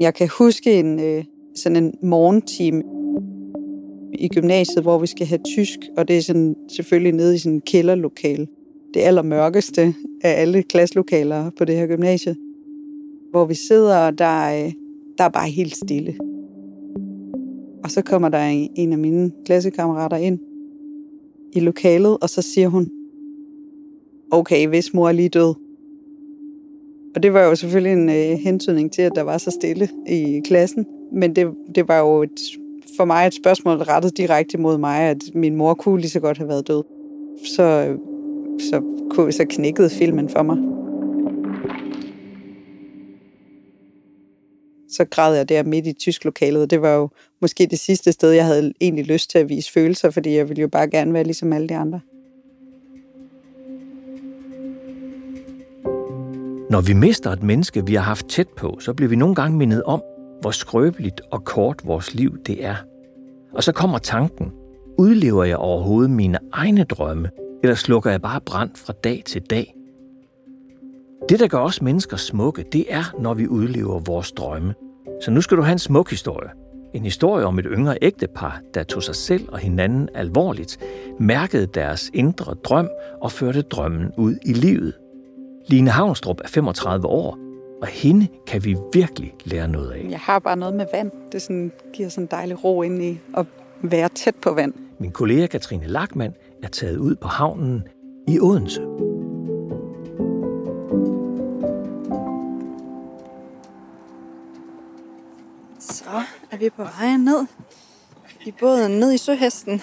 Jeg kan huske en, øh, sådan en morgentime i gymnasiet, hvor vi skal have tysk, og det er sådan, selvfølgelig nede i sådan en kælderlokale. Det allermørkeste af alle klasselokaler på det her gymnasie. Hvor vi sidder, og der er, der er bare helt stille. Og så kommer der en af mine klassekammerater ind i lokalet, og så siger hun, okay, hvis mor er lige død. Og det var jo selvfølgelig en øh, hentydning til, at der var så stille i klassen. Men det, det var jo et, for mig et spørgsmål rettet direkte mod mig, at min mor kunne lige så godt have været død. Så, så, så knækkede filmen for mig. Så græd jeg der midt i tysk lokalet. Det var jo måske det sidste sted, jeg havde egentlig lyst til at vise følelser, fordi jeg ville jo bare gerne være ligesom alle de andre. Når vi mister et menneske, vi har haft tæt på, så bliver vi nogle gange mindet om, hvor skrøbeligt og kort vores liv det er. Og så kommer tanken, udlever jeg overhovedet mine egne drømme, eller slukker jeg bare brand fra dag til dag? Det, der gør os mennesker smukke, det er, når vi udlever vores drømme. Så nu skal du have en smuk historie. En historie om et yngre ægtepar, der tog sig selv og hinanden alvorligt, mærkede deres indre drøm og førte drømmen ud i livet. Line Havnstrup er 35 år, og hende kan vi virkelig lære noget af. Jeg har bare noget med vand. Det sådan, giver sådan en dejlig ro ind i at være tæt på vand. Min kollega Katrine Lackmann er taget ud på havnen i Odense. Så er vi på vej ned i båden, ned i Søhesten.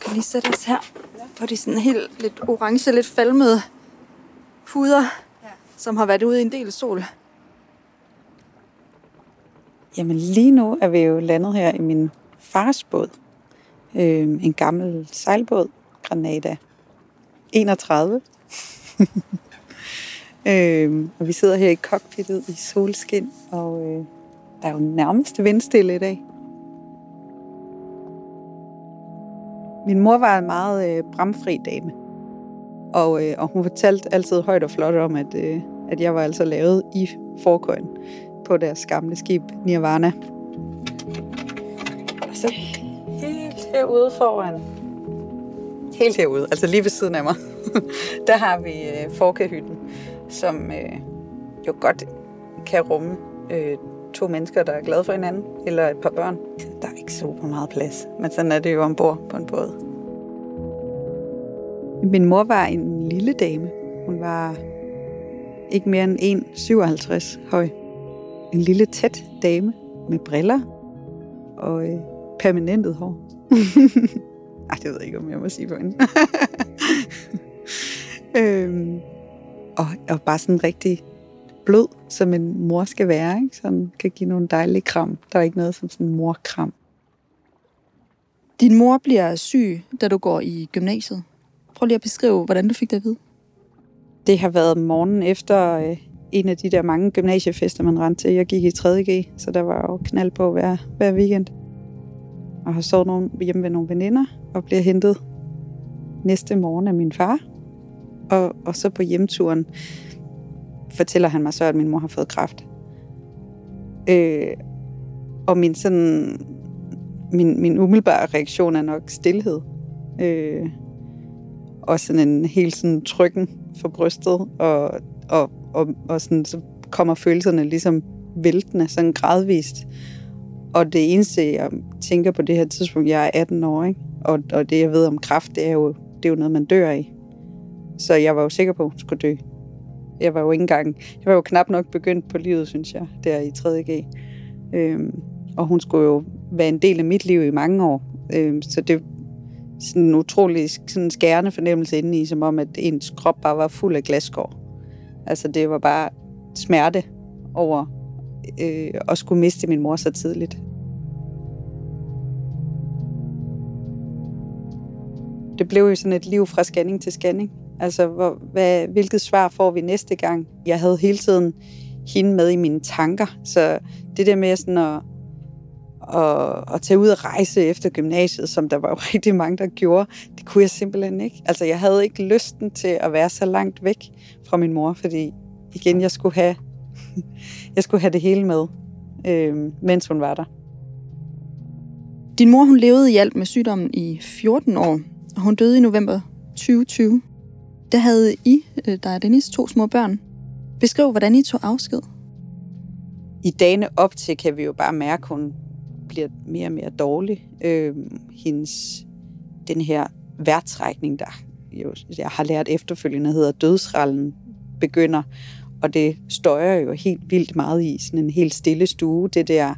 Vi kan lige sætte os her på de sådan helt lidt orange, lidt falmede puder, ja. som har været ude i en del sol. Jamen lige nu er vi jo landet her i min fars båd. Øh, en gammel sejlbåd, Granada 31. øh, og vi sidder her i cockpittet i solskin, og øh, der er jo nærmest vindstille i dag. Min mor var en meget øh, bramfri dame. Og, øh, og hun fortalte altid højt og flot om, at, øh, at jeg var altså lavet i forkøjen på deres gamle skib Nirvana. Og så helt herude foran, helt herude, altså lige ved siden af mig, der har vi øh, forkæhytten, som øh, jo godt kan rumme øh, to mennesker, der er glade for hinanden, eller et par børn. Der er ikke super meget plads, men sådan er det jo ombord på en båd. Min mor var en lille dame. Hun var ikke mere end 1,57 høj. En lille tæt dame med briller og øh, permanentet hår. Ej, det ved jeg ikke, om jeg må sige på hende. øhm, og, og bare sådan rigtig blød, som en mor skal være. Ikke? Sådan kan give nogle dejlige kram. Der er ikke noget som sådan en morkram. Din mor bliver syg, da du går i gymnasiet. Prøv lige at beskrive, hvordan du fik det at vide. Det har været morgenen efter øh, en af de der mange gymnasiefester, man rendte til. Jeg gik i 3.G, så der var jo knald på hver, hver weekend. Og har sovet nogle, hjemme ved nogle veninder og bliver hentet næste morgen af min far. Og, og så på hjemturen fortæller han mig så, at min mor har fået kræft. Øh, og min sådan min, min umiddelbare reaktion er nok stillhed. Øh, og sådan en helt sådan trykken for brystet, og, og, og, og sådan, så kommer følelserne ligesom væltende, sådan gradvist. Og det eneste, jeg tænker på det her tidspunkt, jeg er 18 år, ikke? Og, og det, jeg ved om kraft, det er, jo, det er jo noget, man dør i. Så jeg var jo sikker på, at hun skulle dø. Jeg var jo ikke engang, jeg var jo knap nok begyndt på livet, synes jeg, der i 3.G. Øhm, og hun skulle jo være en del af mit liv i mange år. Øhm, så det sådan en utrolig sådan skærende fornemmelse indeni, som om, at ens krop bare var fuld af glasskår. Altså det var bare smerte over øh, at skulle miste min mor så tidligt. Det blev jo sådan et liv fra scanning til scanning. Altså, hvor, hvad, hvilket svar får vi næste gang? Jeg havde hele tiden hende med i mine tanker, så det der med sådan at, at, at tage ud og rejse efter gymnasiet, som der var jo rigtig mange, der gjorde, det kunne jeg simpelthen ikke. Altså, jeg havde ikke lysten til at være så langt væk fra min mor, fordi igen, jeg skulle have jeg skulle have det hele med, øh, mens hun var der. Din mor hun levede i alt med sygdommen i 14 år, og hun døde i november 2020. Der havde I, øh, der er Dennis, to små børn. Beskriv, hvordan I tog afsked. I dagene op til kan vi jo bare mærke, at hun bliver mere og mere dårlig. Øh, hendes, den her værtrækning, der jo, jeg har lært efterfølgende hedder dødsrallen, begynder. Og det støjer jo helt vildt meget i sådan en helt stille stue. Det der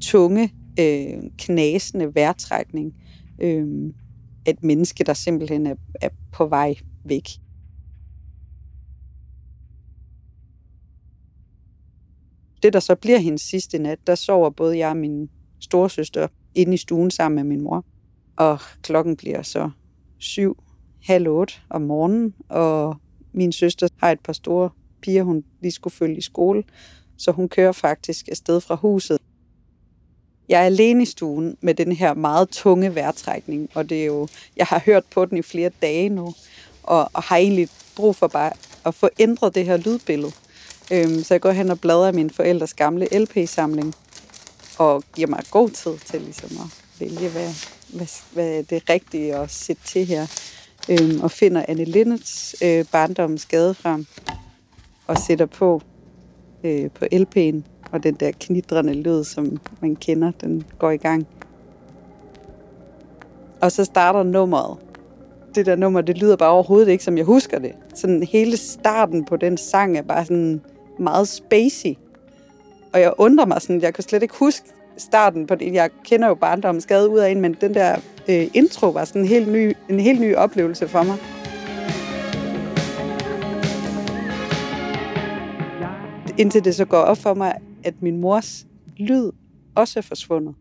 tunge, øh, knasende værtrækning. Øh, et menneske, der simpelthen er, er på vej væk. Det, der så bliver hendes sidste nat, der sover både jeg og min storesøster inde i stuen sammen med min mor. Og klokken bliver så syv, halv otte om morgenen, og min søster har et par store piger, hun lige skulle følge i skole, så hun kører faktisk afsted fra huset. Jeg er alene i stuen med den her meget tunge vejrtrækning, og det er jo, jeg har hørt på den i flere dage nu, og, og har egentlig brug for bare at få ændret det her lydbillede. Øhm, så jeg går hen og bladrer i min forældres gamle LP-samling, og giver mig god tid til ligesom at vælge, hvad, hvad, hvad er det rigtige at sætte til her. Øhm, og finder Anne Linnets øh, barndommens gade frem, og sætter på øh, på LP'en, og den der knitrende lyd, som man kender, den går i gang. Og så starter nummeret. Det der nummer, det lyder bare overhovedet ikke, som jeg husker det. Sådan hele starten på den sang er bare sådan meget spacey. Og jeg undrer mig sådan, jeg kan slet ikke huske starten på det. Jeg kender jo barndommens skade ud af en, men den der øh, intro var sådan en helt ny, en helt ny oplevelse for mig. Indtil det så går op for mig, at min mors lyd også er forsvundet.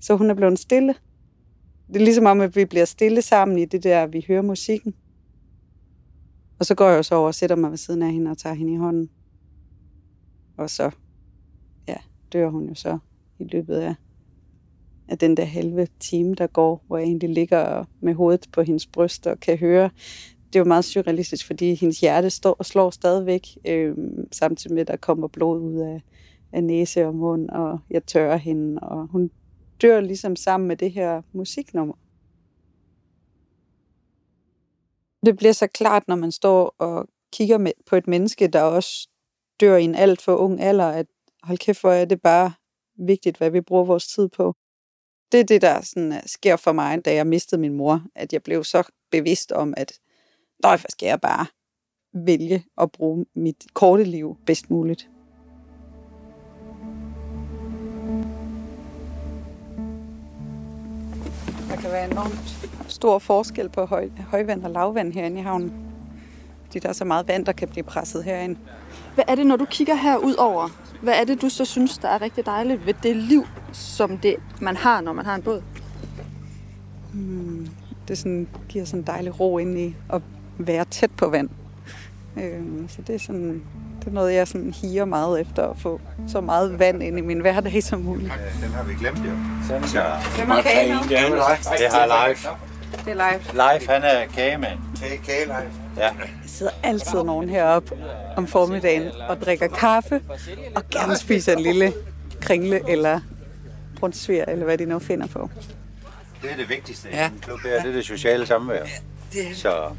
Så hun er blevet stille. Det er ligesom om, at vi bliver stille sammen i det der, vi hører musikken. Og så går jeg så over og sætter mig ved siden af hende og tager hende i hånden. Og så, ja, dør hun jo så i løbet af, af den der halve time, der går, hvor jeg egentlig ligger med hovedet på hendes bryst og kan høre. Det er jo meget surrealistisk, fordi hendes hjerte står og slår stadigvæk, øh, samtidig med, at der kommer blod ud af, af næse og mund, og jeg tørrer hende, og hun dør ligesom sammen med det her musiknummer. Det bliver så klart, når man står og kigger med, på et menneske, der også dør i en alt for ung alder, at hold kæft, hvor er det bare vigtigt, hvad vi bruger vores tid på. Det er det, der sådan, øh, sker for mig, da jeg mistede min mor, at jeg blev så bevidst om, at nej, skal jeg bare vælge at bruge mit korte liv bedst muligt. Kan være enormt stor forskel på høj, højvand og lavvand herinde i havnen. Fordi der er så meget vand, der kan blive presset herinde. Hvad er det, når du kigger her ud over? Hvad er det, du så synes, der er rigtig dejligt ved det liv, som det man har, når man har en båd? Hmm, det sådan, giver sådan en dejlig ro ind i at være tæt på vand. Øh, så det er sådan det er noget, jeg sådan higer meget efter at få så meget vand ind i min hverdag som muligt. Ja, den har vi glemt jo. Hvem er kage Det har live. Det er live. Live, han er kagemand. Kage, live. Ja. Der sidder altid nogen heroppe om formiddagen og drikker kaffe og gerne spiser en lille kringle eller brunsviger, eller hvad de nu finder på. Det er det vigtigste ja. i en klub her, det er det sociale samvær. Det Så,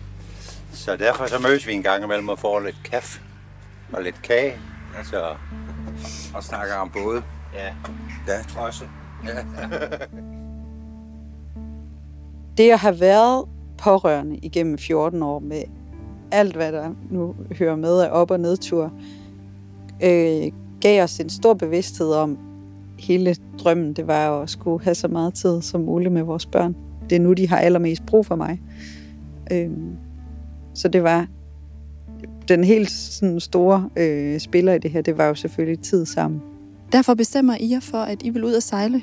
så derfor så mødes vi en gang imellem og får lidt kaffe og lidt kage. Så, og snakker om både. ja. Ja. Også. det at have været pårørende igennem 14 år med alt, hvad der nu hører med af op- og nedtur, øh, gav os en stor bevidsthed om hele drømmen. Det var jo at skulle have så meget tid som muligt med vores børn. Det er nu, de har allermest brug for mig. Øh, så det var den helt sådan store øh, spiller i det her, det var jo selvfølgelig tid sammen. Derfor bestemmer I jer for, at I vil ud og sejle.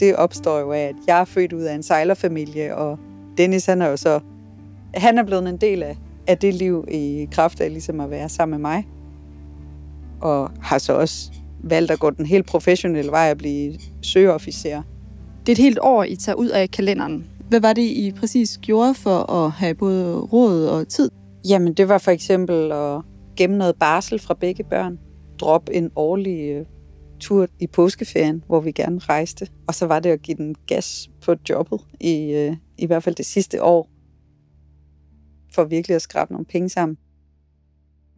det opstår jo af, at jeg er født ud af en sejlerfamilie, og Dennis han er jo så, han er blevet en del af, af det liv i kraft af ligesom at være sammen med mig. Og har så også valgt at gå den helt professionelle vej at blive søofficer. Det er et helt år, I tager ud af kalenderen. Hvad var det, I præcis gjorde for at have både råd og tid? Jamen det var for eksempel at gemme noget barsel fra begge børn, droppe en årlig øh, tur i påskeferien, hvor vi gerne rejste. Og så var det at give den gas på jobbet i, øh, i hvert fald det sidste år, for virkelig at skrabe nogle penge sammen.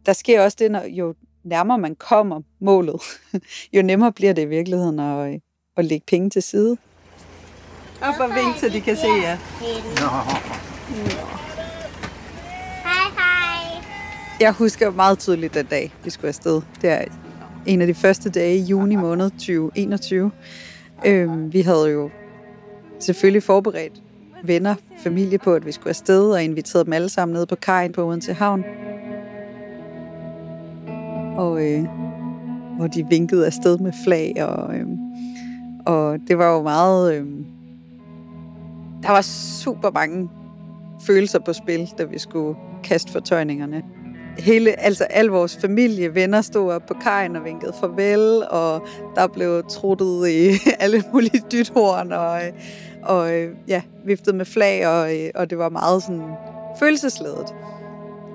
Der sker også det, når jo nærmere man kommer målet, jo nemmere bliver det i virkeligheden at, øh, at lægge penge til side. Op og vink, så de kan se jer. Hej, jeg husker meget tydeligt den dag, vi skulle afsted. Det er en af de første dage i juni måned 2021. Øhm, vi havde jo selvfølgelig forberedt venner, familie på, at vi skulle afsted, og inviteret dem alle sammen ned på kajen på Odense Havn. Og øh, hvor de vinkede afsted med flag, og, øh, og det var jo meget... Øh, der var super mange følelser på spil, da vi skulle kaste fortøjningerne hele, altså al vores familie, venner stod op på kajen og vinkede farvel, og der blev truttet i alle mulige dythorn, og, og ja, viftet med flag, og, og det var meget sådan følelsesladet.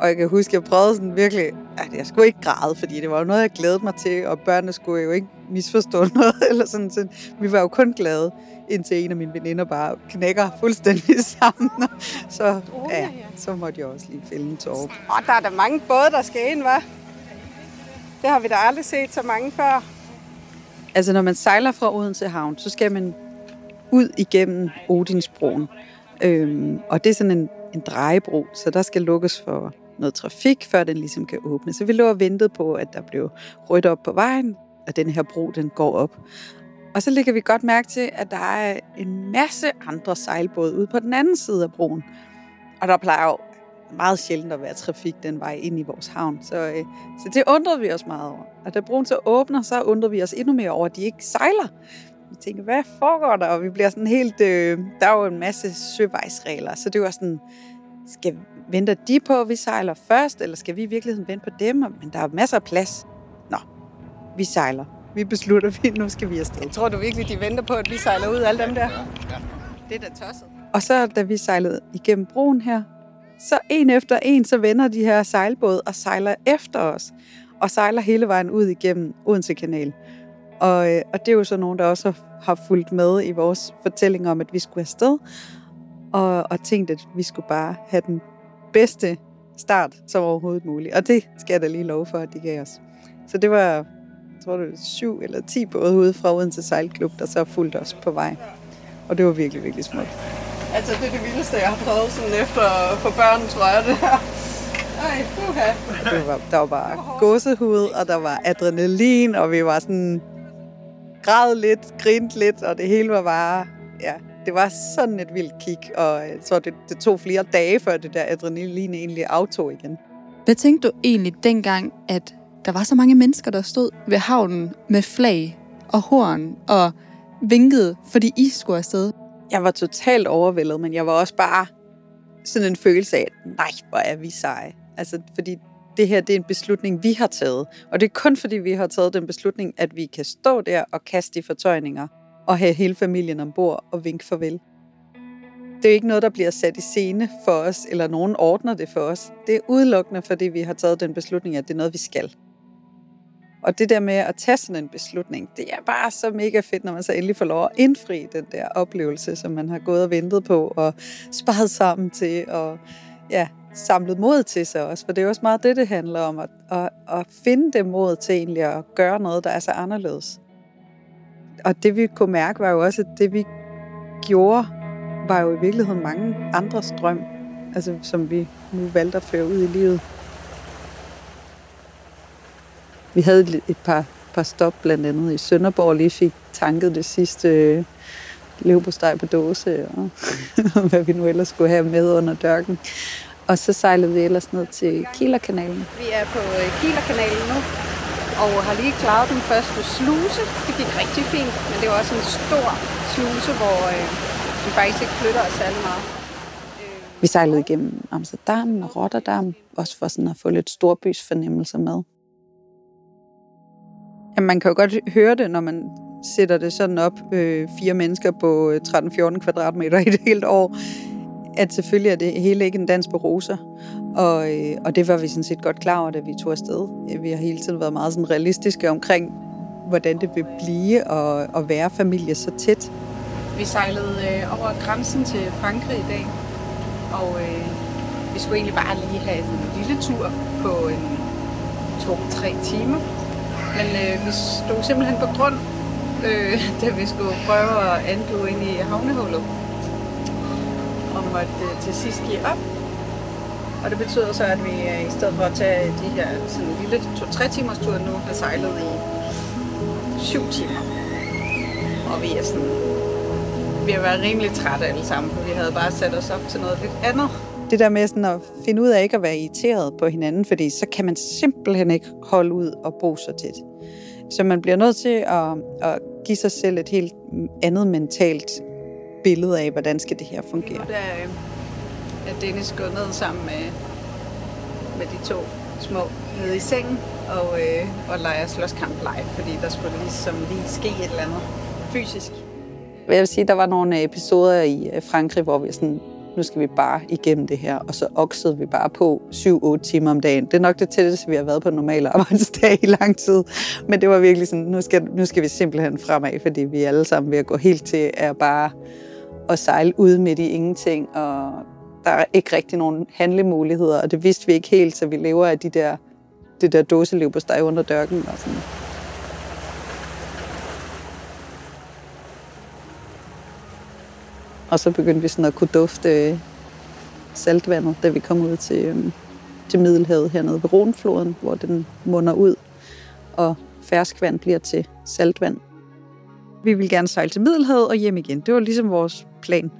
Og jeg kan huske, jeg prøvede sådan virkelig, at jeg skulle ikke græde, fordi det var jo noget, jeg glædede mig til, og børnene skulle jo ikke misforstå noget, eller sådan, så vi var jo kun glade, indtil en af mine veninder bare knækker fuldstændig sammen. Så, ja, så måtte jeg også lige fælde en tårer. Og der er der mange både, der skal ind, hva'? Det har vi da aldrig set så mange før. Altså, når man sejler fra Odense Havn, så skal man ud igennem Odinsbroen. Øhm, og det er sådan en, en drejebro, så der skal lukkes for noget trafik, før den ligesom kan åbne. Så vi lå og ventede på, at der blev ryddet op på vejen, og den her bro, den går op. Og så lægger vi godt mærke til, at der er en masse andre sejlbåde ude på den anden side af broen. Og der plejer jo meget sjældent at være trafik den vej ind i vores havn. Så, øh, så det undrede vi os meget over. Og da broen så åbner, så undrede vi os endnu mere over, at de ikke sejler. Vi tænker, hvad foregår der? Og vi bliver sådan helt... Øh, der er jo en masse søvejsregler, så det var sådan... Skal, venter de på, at vi sejler først, eller skal vi i virkeligheden vente på dem? Men der er masser af plads. Nå, vi sejler. Vi beslutter, at nu skal vi afsted. Tror du virkelig, de venter på, at vi sejler ud, alle dem der? Det er da tosset. Og så, da vi sejlede igennem broen her, så en efter en, så vender de her sejlbåde og sejler efter os. Og sejler hele vejen ud igennem Odense Kanal. Og, øh, og det er jo så nogen, der også har fulgt med i vores fortælling om, at vi skulle afsted. Og, og tænkt, at vi skulle bare have den bedste start som overhovedet muligt. Og det skal jeg da lige love for, at de gav os. Så det var, tror det var syv eller ti både ude fra Odense Sejlklub, der så fulgte os på vej. Og det var virkelig, virkelig smukt. Altså, det er det vildeste, jeg har prøvet sådan efter for børn, tror jeg, det her. Ej, puha. Det var, der var bare gåsehud, og der var adrenalin, og vi var sådan græd lidt, grint lidt, og det hele var bare, det var sådan et vildt kig, og så det, det tog flere dage, før det der adrenalin egentlig aftog igen. Hvad tænkte du egentlig dengang, at der var så mange mennesker, der stod ved havnen med flag og horn og vinkede, fordi I skulle afsted? Jeg var totalt overvældet, men jeg var også bare sådan en følelse af, nej, hvor er vi seje. Altså, fordi det her det er en beslutning, vi har taget. Og det er kun fordi, vi har taget den beslutning, at vi kan stå der og kaste de fortøjninger og have hele familien ombord og vinke farvel. Det er ikke noget, der bliver sat i scene for os, eller nogen ordner det for os. Det er udelukkende, fordi vi har taget den beslutning, at det er noget, vi skal. Og det der med at tage sådan en beslutning, det er bare så mega fedt, når man så endelig får lov at indfri den der oplevelse, som man har gået og ventet på, og sparet sammen til, og ja, samlet mod til sig også. For det er også meget det, det handler om, at, at, at finde det mod til egentlig at gøre noget, der er så anderledes. Og det vi kunne mærke var jo også, at det vi gjorde, var jo i virkeligheden mange andres drøm, altså som vi nu valgte at føre ud i livet. Vi havde et par, par stop, blandt andet i Sønderborg, lige fik tanket det sidste øh, leverpostej på dåse, og hvad vi nu ellers skulle have med under dørken. Og så sejlede vi ellers ned til Kielerkanalen. Vi er på øh, Kielerkanalen nu, og har lige klaret den første sluse. Det gik rigtig fint, men det var også en stor sluse, hvor øh, vi faktisk ikke flytter os særlig meget. Vi sejlede igennem Amsterdam og Rotterdam, også for sådan at få lidt storbys fornemmelser med. Jamen, man kan jo godt høre det, når man sætter det sådan op, øh, fire mennesker på 13-14 kvadratmeter i et helt år, at selvfølgelig er det hele ikke en dans på roser. Og, øh, og det var vi sådan set godt klar over, da vi tog afsted. Vi har hele tiden været meget sådan realistiske omkring, hvordan det vil blive at, at være familie så tæt. Vi sejlede øh, over grænsen til Frankrig i dag, og øh, vi skulle egentlig bare lige have en lille tur på en to-tre timer. Men øh, vi stod simpelthen på grund, øh, da vi skulle prøve at anklue ind i havnehullet. Og måtte øh, til sidst give op. Og det betyder så, at vi i stedet for at tage de her sådan lille to-tre timers tur nu, har sejlet i syv timer. Og vi er sådan, vi har været rimelig trætte alle sammen, for vi havde bare sat os op til noget lidt andet. Det der med sådan at finde ud af ikke at være irriteret på hinanden, fordi så kan man simpelthen ikke holde ud og bo så tæt. Så man bliver nødt til at, at give sig selv et helt andet mentalt billede af, hvordan skal det her fungere. Der at Dennis gået ned sammen med, med de to små nede i sengen og, øh, og leger slåskamp live, fordi der skulle ligesom lige ske et eller andet fysisk. Jeg vil sige, der var nogle episoder i øh, Frankrig, hvor vi sådan, nu skal vi bare igennem det her, og så oksede vi bare på 7-8 timer om dagen. Det er nok det tætteste, vi har været på en normal arbejdsdag i lang tid. Men det var virkelig sådan, nu skal, nu skal vi simpelthen fremad, fordi vi alle sammen ved at gå helt til at bare at sejle ud midt i ingenting, og der er ikke rigtig nogen handlemuligheder, og det vidste vi ikke helt, så vi lever af de der, det der dåseliv på steg under dørken og sådan. Og så begyndte vi sådan at kunne dufte øh, saltvandet, da vi kom ud til, øh, til Middelhavet hernede ved Rhonfloden, hvor den munder ud, og ferskvand bliver til saltvand. Vi ville gerne sejle til Middelhavet og hjem igen. Det var ligesom vores plan.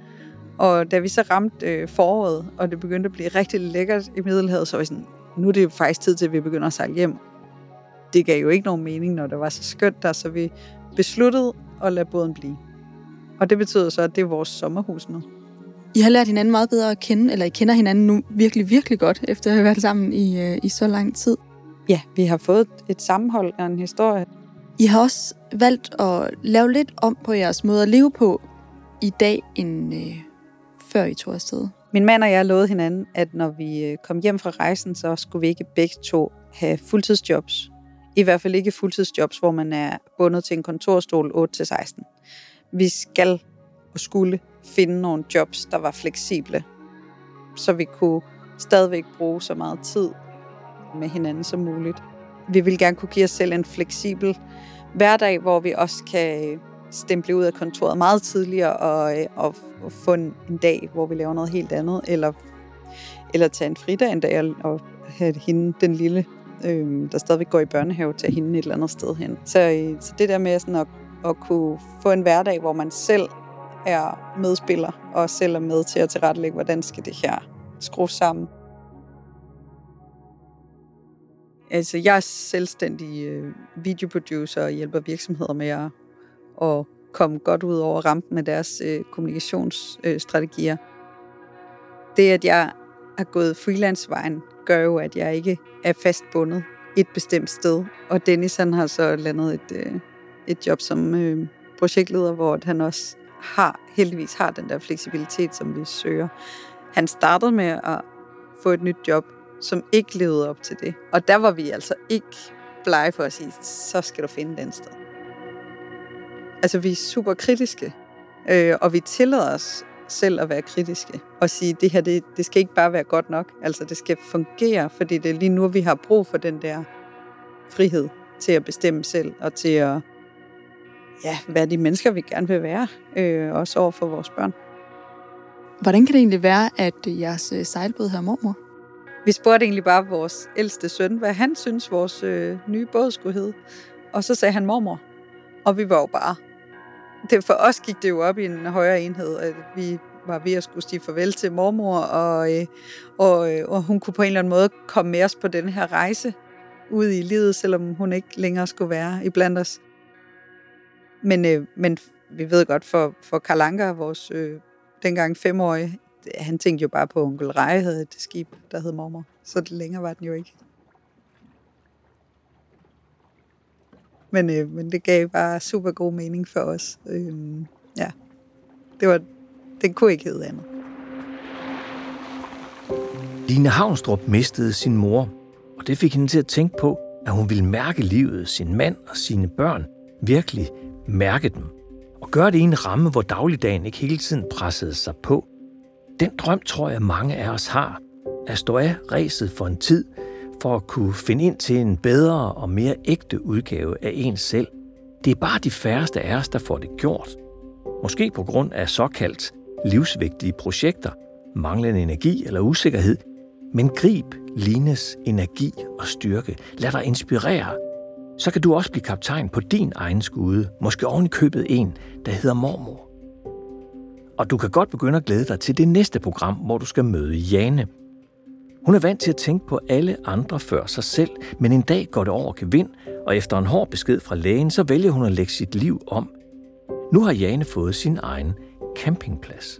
Og da vi så ramte øh, foråret, og det begyndte at blive rigtig lækkert i Middelhavet, så var vi sådan, nu er det jo faktisk tid til, at vi begynder at sejle hjem. Det gav jo ikke nogen mening, når det var så skønt der, så vi besluttede at lade båden blive. Og det betyder så, at det er vores sommerhus nu. I har lært hinanden meget bedre at kende, eller I kender hinanden nu virkelig, virkelig godt, efter at have været sammen i, øh, i så lang tid. Ja, vi har fået et sammenhold og en historie. I har også valgt at lave lidt om på jeres måde at leve på i dag, end øh, før I tog afsted. Min mand og jeg lovede hinanden, at når vi øh, kom hjem fra rejsen, så skulle vi ikke begge to have fuldtidsjobs. I hvert fald ikke fuldtidsjobs, hvor man er bundet til en kontorstol 8-16. Vi skal og skulle finde nogle jobs, der var fleksible, så vi kunne stadigvæk bruge så meget tid med hinanden som muligt. Vi vil gerne kunne give os selv en fleksibel hverdag, hvor vi også kan øh, stemple ud af kontoret meget tidligere og, øh, og, og få en, en dag, hvor vi laver noget helt andet, eller, eller tage en fridag en dag og, og have hende, den lille, øh, der stadigvæk går i børnehave, tage hende et eller andet sted hen. Så, øh, så det der med sådan at, at kunne få en hverdag, hvor man selv er medspiller, og selv er med til at tilrettelægge, hvordan skal det her skrues sammen. Altså, jeg er selvstændig øh, videoproducer og hjælper virksomheder med at, at komme godt ud over rampen med deres øh, kommunikationsstrategier. Øh, det, at jeg har gået freelance-vejen, gør jo, at jeg ikke er fastbundet et bestemt sted. Og Dennis han har så landet et, øh, et job som øh, projektleder, hvor han også har, heldigvis har den der fleksibilitet, som vi søger. Han startede med at få et nyt job, som ikke levede op til det. Og der var vi altså ikke blege for at sige, så skal du finde den sted. Altså, vi er super kritiske, øh, og vi tillader os selv at være kritiske og sige, det her, det, det skal ikke bare være godt nok. Altså, det skal fungere, fordi det er lige nu, vi har brug for den der frihed til at bestemme selv og til at ja, være de mennesker, vi gerne vil være, øh, også over for vores børn. Hvordan kan det egentlig være, at jeres øh, sejlbåd hedder mormor? Vi spurgte egentlig bare vores ældste søn, hvad han synes, vores øh, nye båd skulle hedde. Og så sagde han mormor. Og vi var jo bare... Det, for os gik det jo op i en højere enhed, at vi var ved at skulle sige farvel til mormor, og, øh, og, øh, og hun kunne på en eller anden måde komme med os på den her rejse ud i livet, selvom hun ikke længere skulle være i blandt os. Men, øh, men vi ved godt, for, for Karl Anker, vores øh, dengang femårige, han tænkte jo bare på, at onkel Rej havde et skib, der hed Mormor. Så længere var den jo ikke. Men, øh, men det gav bare super god mening for os. Øh, ja, det var, den kunne ikke hedde andet. Line Havnstrup mistede sin mor, og det fik hende til at tænke på, at hun ville mærke livet, sin mand og sine børn, virkelig mærke dem. Og gøre det i en ramme, hvor dagligdagen ikke hele tiden pressede sig på. Den drøm tror jeg mange af os har, at stå af ræset for en tid, for at kunne finde ind til en bedre og mere ægte udgave af ens selv. Det er bare de færreste af os, der får det gjort. Måske på grund af såkaldt livsvigtige projekter, manglende energi eller usikkerhed, men grib Lines energi og styrke. Lad dig inspirere. Så kan du også blive kaptajn på din egen skude. Måske ovenikøbet en, der hedder mormor. Og du kan godt begynde at glæde dig til det næste program, hvor du skal møde Jane. Hun er vant til at tænke på alle andre før sig selv, men en dag går det over gevind, og efter en hård besked fra lægen, så vælger hun at lægge sit liv om. Nu har Jane fået sin egen campingplads.